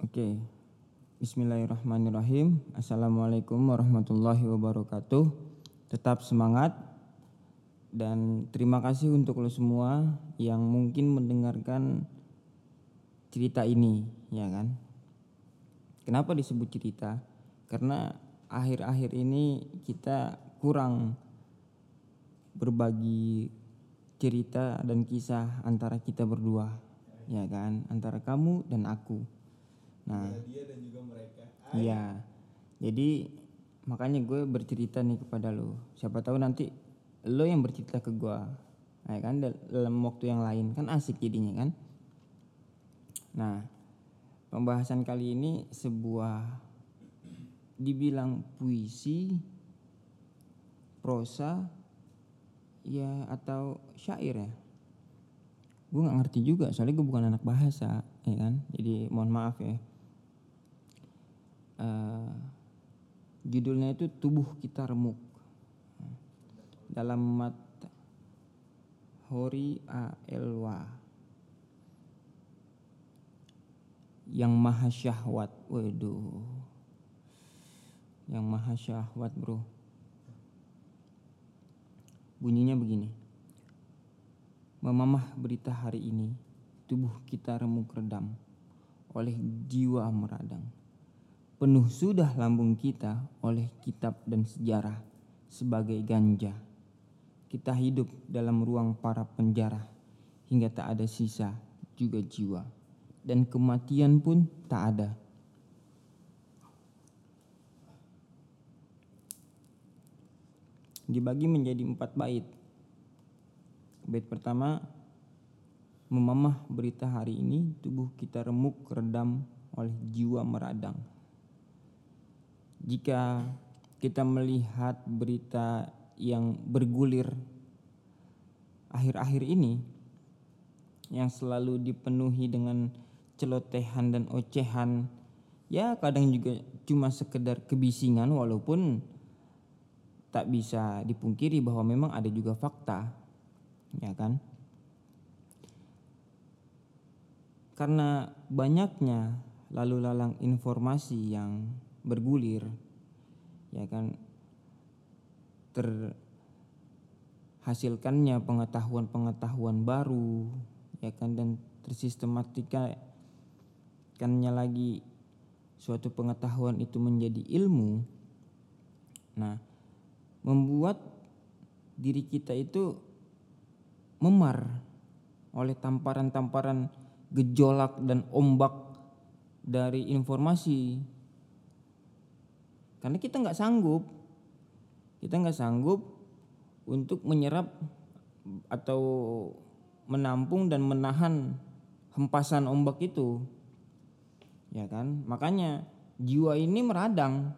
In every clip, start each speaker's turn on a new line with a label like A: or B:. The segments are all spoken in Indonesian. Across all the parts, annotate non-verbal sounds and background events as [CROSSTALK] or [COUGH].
A: Oke. Bismillahirrahmanirrahim. Assalamualaikum warahmatullahi wabarakatuh. Tetap semangat dan terima kasih untuk lo semua yang mungkin mendengarkan cerita ini, ya kan? Kenapa disebut cerita? Karena akhir-akhir ini kita kurang berbagi cerita dan kisah antara kita berdua, ya kan? Antara kamu dan aku. Nah,
B: dia dan juga mereka.
A: Iya. Jadi makanya gue bercerita nih kepada lo. Siapa tahu nanti lo yang bercerita ke gue. Nah, kan dal- dalam waktu yang lain kan asik jadinya kan. Nah, pembahasan kali ini sebuah dibilang puisi, prosa, ya atau syair ya. Gue nggak ngerti juga soalnya gue bukan anak bahasa, ya kan. Jadi mohon maaf ya. Eh, judulnya itu tubuh kita remuk. Dalam mat Hori A. Elwa yang maha syahwat. Waduh. Yang maha syahwat bro. Bunyinya begini. Memamah berita hari ini tubuh kita remuk redam oleh jiwa meradang Penuh sudah lambung kita oleh kitab dan sejarah sebagai ganja. Kita hidup dalam ruang para penjara hingga tak ada sisa juga jiwa. Dan kematian pun tak ada. Dibagi menjadi empat bait. Bait pertama, memamah berita hari ini, tubuh kita remuk redam oleh jiwa meradang. Jika kita melihat berita yang bergulir akhir-akhir ini yang selalu dipenuhi dengan celotehan dan ocehan ya kadang juga cuma sekedar kebisingan walaupun tak bisa dipungkiri bahwa memang ada juga fakta ya kan? Karena banyaknya lalu lalang informasi yang bergulir ya kan? Terhasilkannya pengetahuan-pengetahuan baru ya kan? Dan tersistematikannya lagi suatu pengetahuan itu menjadi ilmu. Nah membuat diri kita itu memar oleh tamparan-tamparan gejolak dan ombak dari informasi karena kita nggak sanggup. Kita nggak sanggup untuk menyerap atau menampung dan menahan hempasan ombak itu. Ya kan? Makanya jiwa ini meradang.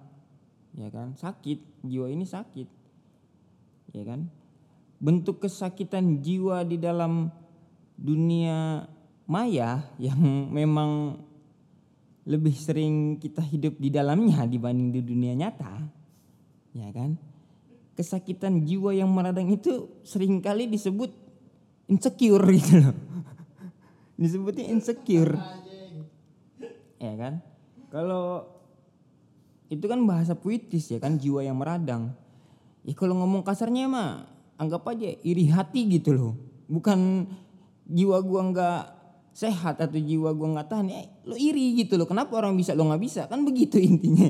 A: Ya kan? Sakit. Jiwa ini sakit. Ya kan? Bentuk kesakitan jiwa di dalam dunia maya [LAUGHS] yang memang lebih sering kita hidup di dalamnya dibanding di dunia nyata. Ya kan? Kesakitan jiwa yang meradang itu sering kali disebut insecure gitu loh. [LAUGHS] Disebutnya insecure. Ya kan? Kalau itu kan bahasa puitis ya kan jiwa yang meradang. Ya kalau ngomong kasarnya mah anggap aja iri hati gitu loh. Bukan jiwa gua nggak sehat atau jiwa gua nggak tahan ya lo iri gitu loh. Kenapa orang bisa lo nggak bisa? Kan begitu [LAUGHS] intinya.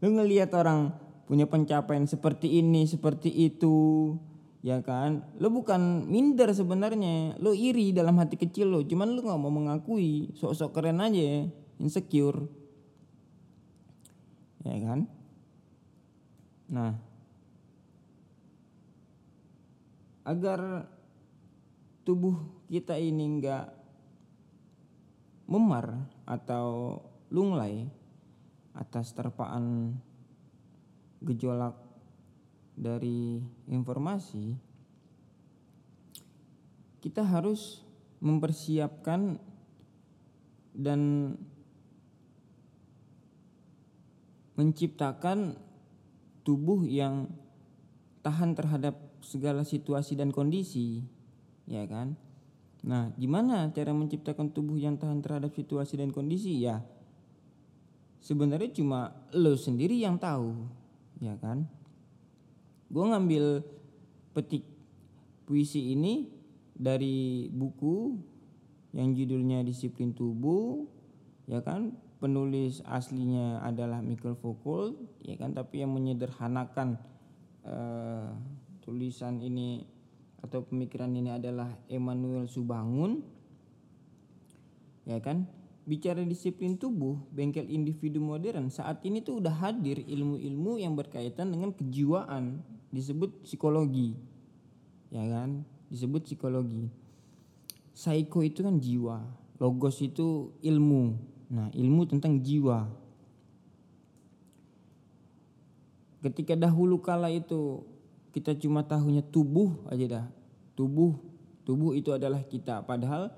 A: Lo ngelihat orang punya pencapaian seperti ini seperti itu ya kan? Lo bukan minder sebenarnya. Lo iri dalam hati kecil lo cuman lo nggak mau mengakui sok-sok keren aja insecure. Ya kan? Nah. Agar tubuh kita ini nggak memar atau lunglai atas terpaan gejolak dari informasi kita harus mempersiapkan dan menciptakan tubuh yang tahan terhadap segala situasi dan kondisi ya kan Nah, gimana cara menciptakan tubuh yang tahan terhadap situasi dan kondisi? Ya, sebenarnya cuma lo sendiri yang tahu ya kan? Gue ngambil petik puisi ini dari buku yang judulnya disiplin tubuh ya kan? Penulis aslinya adalah Michael Foucault ya kan? Tapi yang menyederhanakan uh, tulisan ini atau pemikiran ini adalah Emmanuel Subangun ya kan? Bicara disiplin tubuh bengkel individu modern saat ini tuh udah hadir ilmu-ilmu yang berkaitan dengan kejiwaan disebut psikologi ya kan? Disebut psikologi. Psycho itu kan jiwa logos itu ilmu. Nah ilmu tentang jiwa. Ketika dahulu kala itu kita cuma tahunya tubuh aja dah. Tubuh tubuh itu adalah kita. Padahal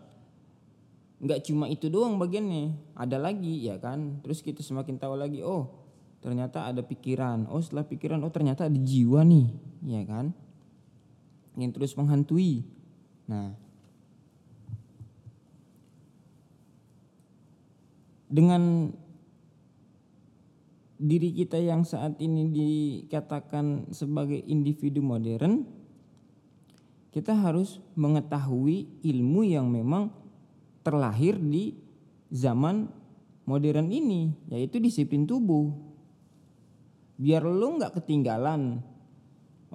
A: nggak cuma itu doang bagiannya. Ada lagi ya kan? Terus kita semakin tahu lagi oh ternyata ada pikiran. Oh setelah pikiran oh ternyata ada jiwa nih ya kan? Yang terus menghantui. Nah dengan diri kita yang saat ini dikatakan sebagai individu modern kita harus mengetahui ilmu yang memang terlahir di zaman modern ini yaitu disiplin tubuh. Biar lo nggak ketinggalan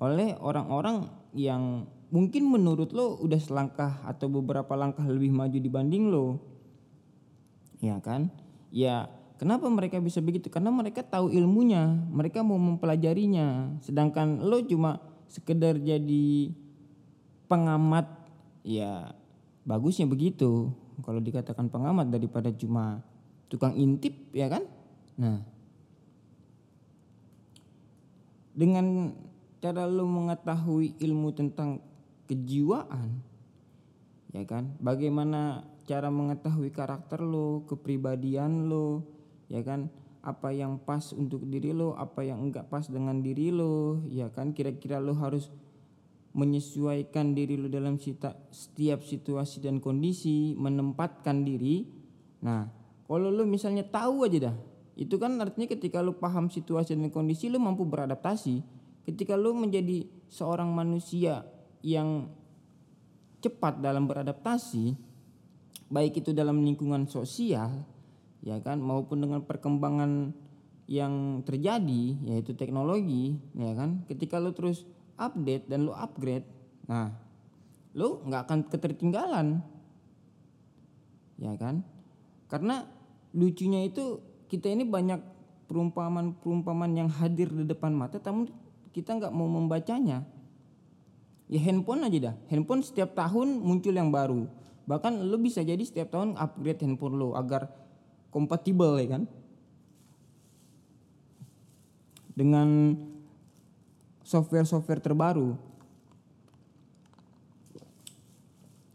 A: oleh orang-orang yang mungkin menurut lo udah selangkah atau beberapa langkah lebih maju dibanding lo. Ya kan? Ya kenapa mereka bisa begitu? Karena mereka tahu ilmunya mereka mau mempelajarinya. Sedangkan lo cuma sekedar jadi pengamat ya bagusnya begitu. Kalau dikatakan pengamat daripada cuma tukang intip ya kan? Nah dengan cara lu mengetahui ilmu tentang kejiwaan ya kan? Bagaimana cara mengetahui karakter lo kepribadian lo ya kan apa yang pas untuk diri lo apa yang enggak pas dengan diri lo ya kan kira-kira lo harus menyesuaikan diri lu dalam setiap situasi dan kondisi, menempatkan diri. Nah, kalau lu misalnya tahu aja dah, itu kan artinya ketika lu paham situasi dan kondisi lu mampu beradaptasi. Ketika lu menjadi seorang manusia yang cepat dalam beradaptasi, baik itu dalam lingkungan sosial, ya kan, maupun dengan perkembangan yang terjadi yaitu teknologi, ya kan. Ketika lu terus update dan lu upgrade, nah lu nggak akan ketertinggalan, ya kan? Karena lucunya itu kita ini banyak perumpamaan-perumpamaan yang hadir di depan mata, tapi kita nggak mau membacanya. Ya handphone aja dah, handphone setiap tahun muncul yang baru. Bahkan lu bisa jadi setiap tahun upgrade handphone lu agar kompatibel ya kan dengan software-software terbaru.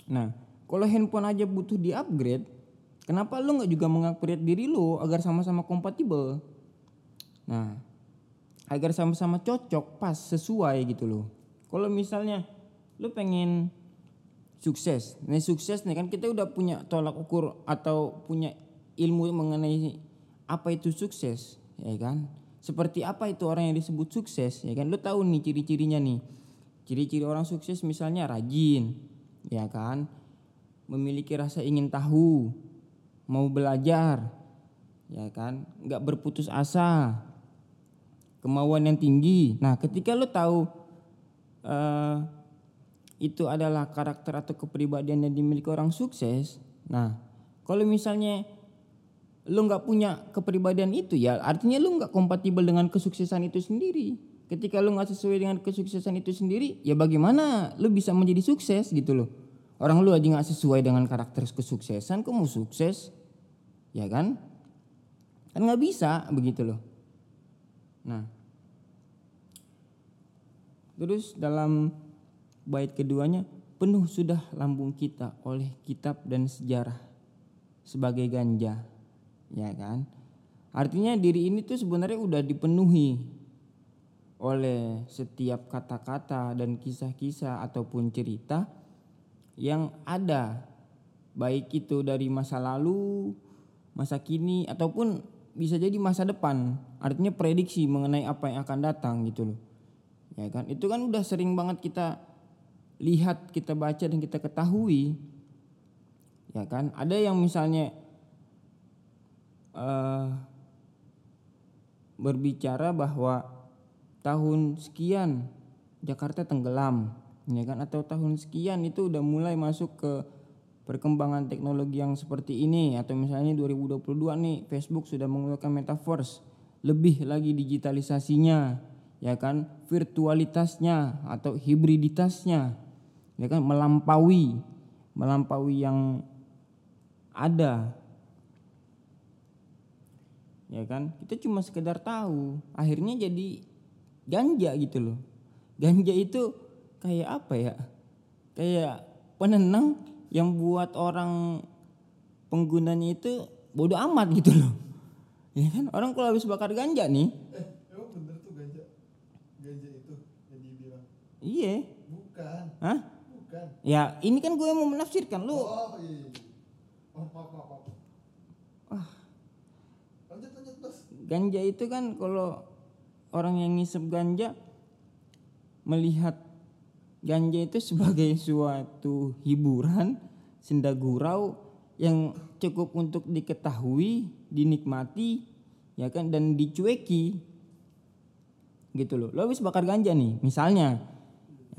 A: Nah, kalau handphone aja butuh di-upgrade, kenapa lu nggak juga mengupgrade diri lu agar sama-sama kompatibel? Nah, agar sama-sama cocok, pas, sesuai gitu loh. Kalau misalnya lu pengen sukses, nih sukses nih kan kita udah punya tolak ukur atau punya ilmu mengenai apa itu sukses, ya kan? seperti apa itu orang yang disebut sukses ya kan? Lu tahu nih ciri-cirinya nih. Ciri-ciri orang sukses misalnya rajin ya kan? Memiliki rasa ingin tahu mau belajar ya kan? Nggak berputus asa kemauan yang tinggi. Nah ketika lu tahu uh, itu adalah karakter atau kepribadian yang dimiliki orang sukses nah kalau misalnya lu nggak punya kepribadian itu ya artinya lu nggak kompatibel dengan kesuksesan itu sendiri. Ketika lu nggak sesuai dengan kesuksesan itu sendiri ya bagaimana lu bisa menjadi sukses gitu loh. Orang lu aja nggak sesuai dengan karakter kesuksesan kok mau sukses ya kan? Kan nggak bisa begitu loh. Nah. Terus dalam bait keduanya penuh sudah lambung kita oleh kitab dan sejarah sebagai ganja ya kan? Artinya diri ini tuh sebenarnya udah dipenuhi oleh setiap kata-kata dan kisah-kisah ataupun cerita yang ada. Baik itu dari masa lalu masa kini ataupun bisa jadi masa depan. Artinya prediksi mengenai apa yang akan datang gitu loh. Ya kan? Itu kan udah sering banget kita lihat kita baca dan kita ketahui. Ya kan? Ada yang misalnya uh, berbicara bahwa tahun sekian Jakarta tenggelam ya kan? Atau tahun sekian itu udah mulai masuk ke perkembangan teknologi yang seperti ini. Atau misalnya 2022 nih Facebook sudah mengeluarkan metaverse lebih lagi digitalisasinya ya kan? Virtualitasnya atau hibriditasnya ya kan? Melampaui melampaui yang ada ya kan? Kita cuma sekedar tahu. Akhirnya jadi ganja gitu loh. Ganja itu kayak apa ya? Kayak penenang yang buat orang penggunanya itu bodoh amat gitu loh. Ya kan? Orang kalau habis bakar ganja nih.
B: Eh emang bener tuh ganja? Ganja itu yang dibilang?
A: Iya.
B: Bukan.
A: Hah?
B: bukan.
A: Ya ini kan gue mau menafsirkan lu.
B: Oh iya oh maaf maaf
A: ganja itu kan kalau orang yang ngisep ganja melihat ganja itu sebagai [LAUGHS] suatu hiburan senda gurau yang cukup untuk diketahui, dinikmati, ya kan dan dicueki. Gitu loh. Lo habis bakar ganja nih, misalnya.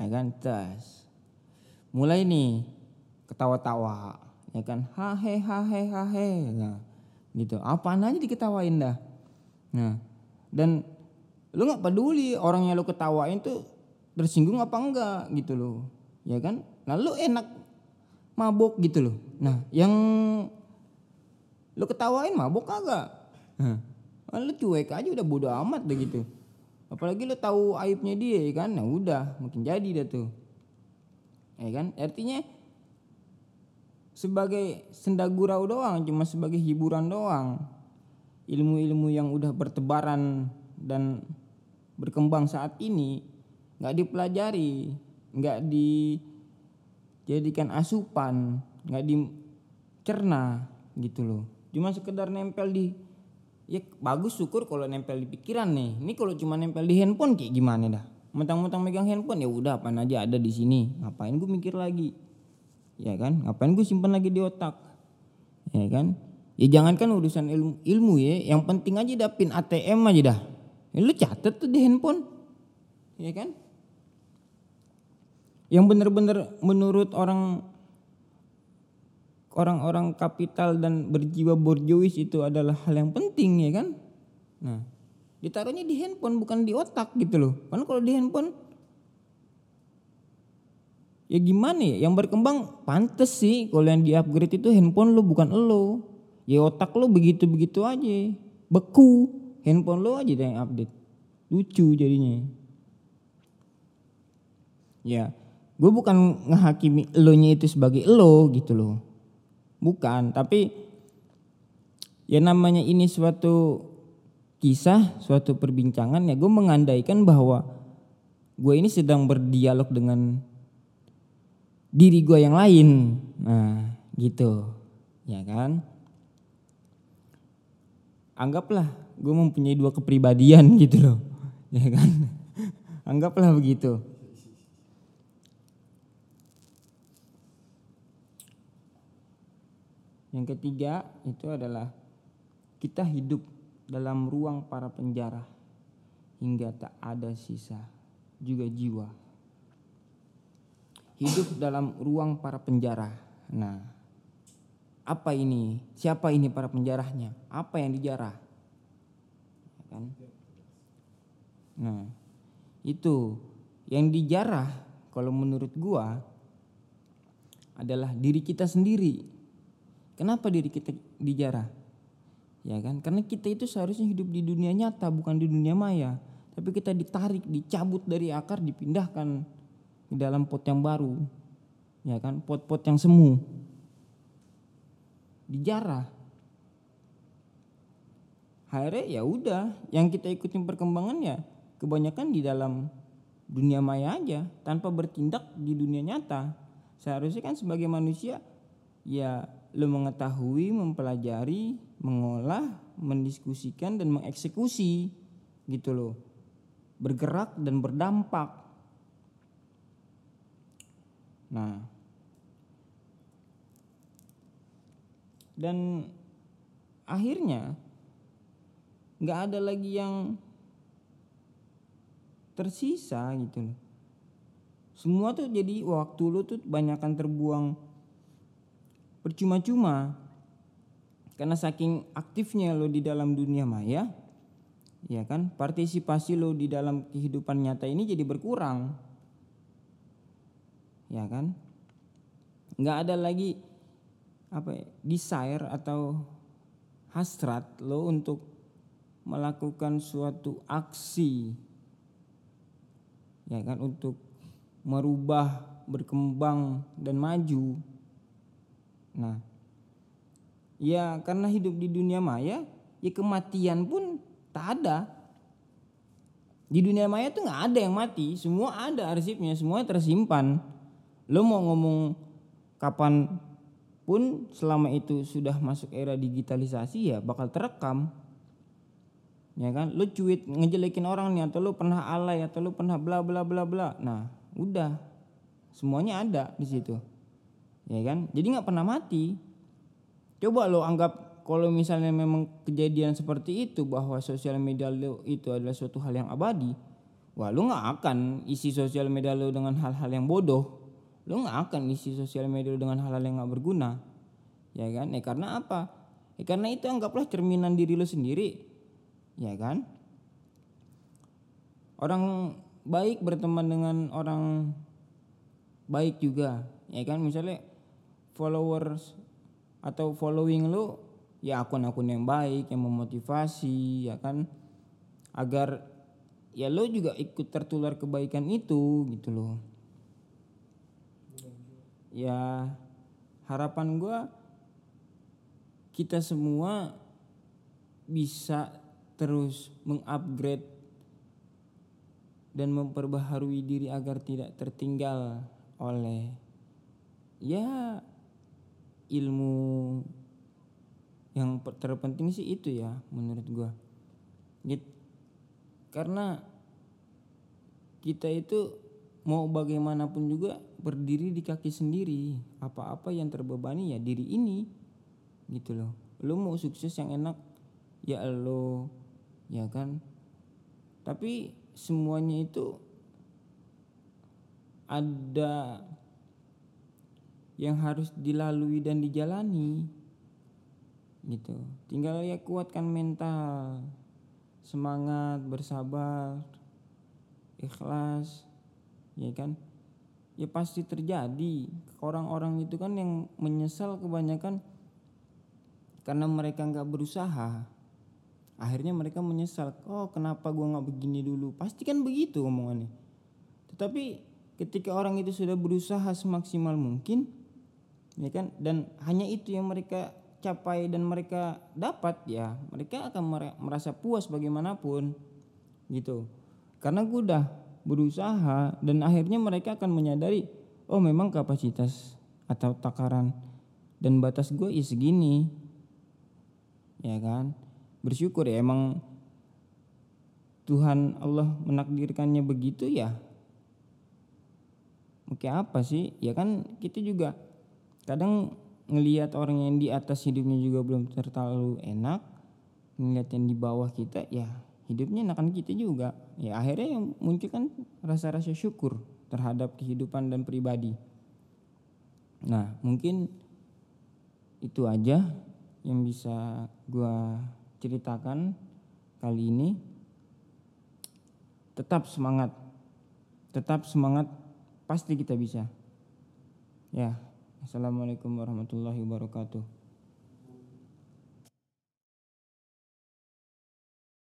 A: Ya kan, tas. Mulai nih ketawa-tawa, ya kan. Hahe hahe hahe. Nah, gitu. Apaan aja diketawain dah. Nah, dan lu nggak peduli orang yang lu ketawain tuh tersinggung apa enggak gitu loh ya kan? Nah lu enak mabok gitu loh. Nah yang lu ketawain mabok kagak? Nah, lu cuek aja udah bodo amat deh gitu. Apalagi lu tahu aibnya dia ya kan? Nah udah makin jadi dah tuh. Ya kan? Artinya sebagai senda gurau doang cuma sebagai hiburan doang ilmu-ilmu yang udah bertebaran dan berkembang saat ini nggak dipelajari nggak dijadikan asupan nggak dicerna gitu loh. Cuma sekedar nempel di ya bagus syukur kalau nempel di pikiran nih. Ini kalau cuma nempel di handphone kayak gimana dah? Mentang-mentang megang handphone ya udah apa aja ada di sini. Ngapain gue mikir lagi? Ya kan? Ngapain gue simpan lagi di otak? Ya kan ya jangankan urusan ilmu, ilmu ya. Yang penting aja dapin ATM aja dah. Ya, lu catet tuh di handphone. Ya kan? Yang benar-benar menurut orang orang-orang kapital dan berjiwa borjuis itu adalah hal yang penting ya kan? Nah ditaruhnya di handphone bukan di otak gitu loh. Kan kalau di handphone ya gimana ya? Yang berkembang pantes sih. Kalau yang di upgrade itu handphone lo bukan lo ya otak lo begitu begitu aja. Beku. Handphone lo aja yang update. Lucu jadinya. Ya gue bukan ngehakimi lo nya itu sebagai lo gitu loh. Bukan tapi ya namanya ini suatu kisah suatu perbincangan ya gue mengandaikan bahwa gue ini sedang berdialog dengan diri gue yang lain. Nah gitu. Ya kan anggaplah gue mempunyai dua kepribadian [LAUGHS] gitu loh ya kan anggaplah begitu Yang ketiga itu adalah kita hidup dalam ruang para penjara hingga tak ada sisa juga jiwa. Hidup dalam ruang para penjara. Nah, apa ini? Siapa ini para penjarahnya? Apa yang dijarah? Kan? Nah, itu yang dijarah kalau menurut gua adalah diri kita sendiri Kenapa diri kita dijarah? Ya kan? Karena kita itu seharusnya hidup di dunia nyata bukan di dunia maya. Tapi kita ditarik, dicabut dari akar, dipindahkan ke dalam pot yang baru. Ya kan? Pot-pot yang semu. Dijarah. Akhirnya ya udah, yang kita ikutin perkembangan ya kebanyakan di dalam dunia maya aja tanpa bertindak di dunia nyata. Seharusnya kan sebagai manusia ya lu mengetahui, mempelajari, mengolah, mendiskusikan dan mengeksekusi gitu loh. Bergerak dan berdampak. Nah, dan akhirnya nggak ada lagi yang tersisa gitu loh. Semua tuh jadi waktu lu tuh banyakkan terbuang percuma-cuma karena saking aktifnya lo di dalam dunia maya ya kan partisipasi lo di dalam kehidupan nyata ini jadi berkurang. Ya kan? Nggak ada lagi apa ya, desire atau hasrat lo untuk melakukan suatu aksi ya kan untuk merubah berkembang dan maju. Nah ya karena hidup di dunia maya ya kematian pun tak ada. Di dunia maya tuh nggak ada yang mati semua ada arsipnya semua tersimpan. Lo mau ngomong kapan pun selama itu sudah masuk era digitalisasi ya bakal terekam. Ya kan? Lo cuit ngejelekin orang nih atau lo pernah alay atau lo pernah bla bla bla bla. Nah udah. Semuanya ada di situ. Ya kan? Jadi nggak pernah mati. Coba lo anggap kalau misalnya memang kejadian seperti itu bahwa sosial media lo itu adalah suatu hal yang abadi, wah lo nggak akan isi sosial media lo dengan hal-hal yang bodoh. Lo nggak akan isi sosial media dengan hal-hal yang nggak berguna, ya kan? Eh karena apa? Eh karena itu anggaplah cerminan diri lo sendiri, ya kan? Orang baik berteman dengan orang baik juga, ya kan? Misalnya followers atau following lo ya akun-akun yang baik yang memotivasi ya kan agar ya lo juga ikut tertular kebaikan itu gitu loh ya harapan gue kita semua bisa terus mengupgrade dan memperbaharui diri agar tidak tertinggal oleh ya ilmu yang terpenting sih itu ya menurut gua gitu. karena kita itu mau bagaimanapun juga berdiri di kaki sendiri. Apa-apa yang terbebani ya diri ini. Gitu loh. Lo mau sukses yang enak ya lo ya kan? Tapi semuanya itu ada yang harus dilalui dan dijalani. Gitu. Tinggal ya kuatkan mental. Semangat bersabar ikhlas ya kan? Ya pasti terjadi. Orang-orang itu kan yang menyesal kebanyakan karena mereka nggak berusaha. Akhirnya mereka menyesal oh kenapa gua nggak begini dulu? Pasti kan begitu omongannya. Tetapi ketika orang itu sudah berusaha semaksimal mungkin ya kan? Dan hanya itu yang mereka capai dan mereka dapat ya mereka akan merasa puas bagaimanapun gitu. Karena gue udah berusaha dan akhirnya mereka akan menyadari oh memang kapasitas atau takaran dan batas gue ya segini. Ya kan? Bersyukur ya emang Tuhan Allah menakdirkannya begitu ya. Oke apa sih? Ya kan kita juga kadang ngelihat orang yang di atas hidupnya juga belum terlalu enak ngelihat yang di bawah kita ya hidupnya enakan kita juga. Ya akhirnya yang muncul kan rasa-rasa syukur terhadap kehidupan dan pribadi. Nah mungkin itu aja yang bisa gua ceritakan kali ini. Tetap semangat. Tetap semangat pasti kita bisa. Ya Assalamualaikum warahmatullahi wabarakatuh.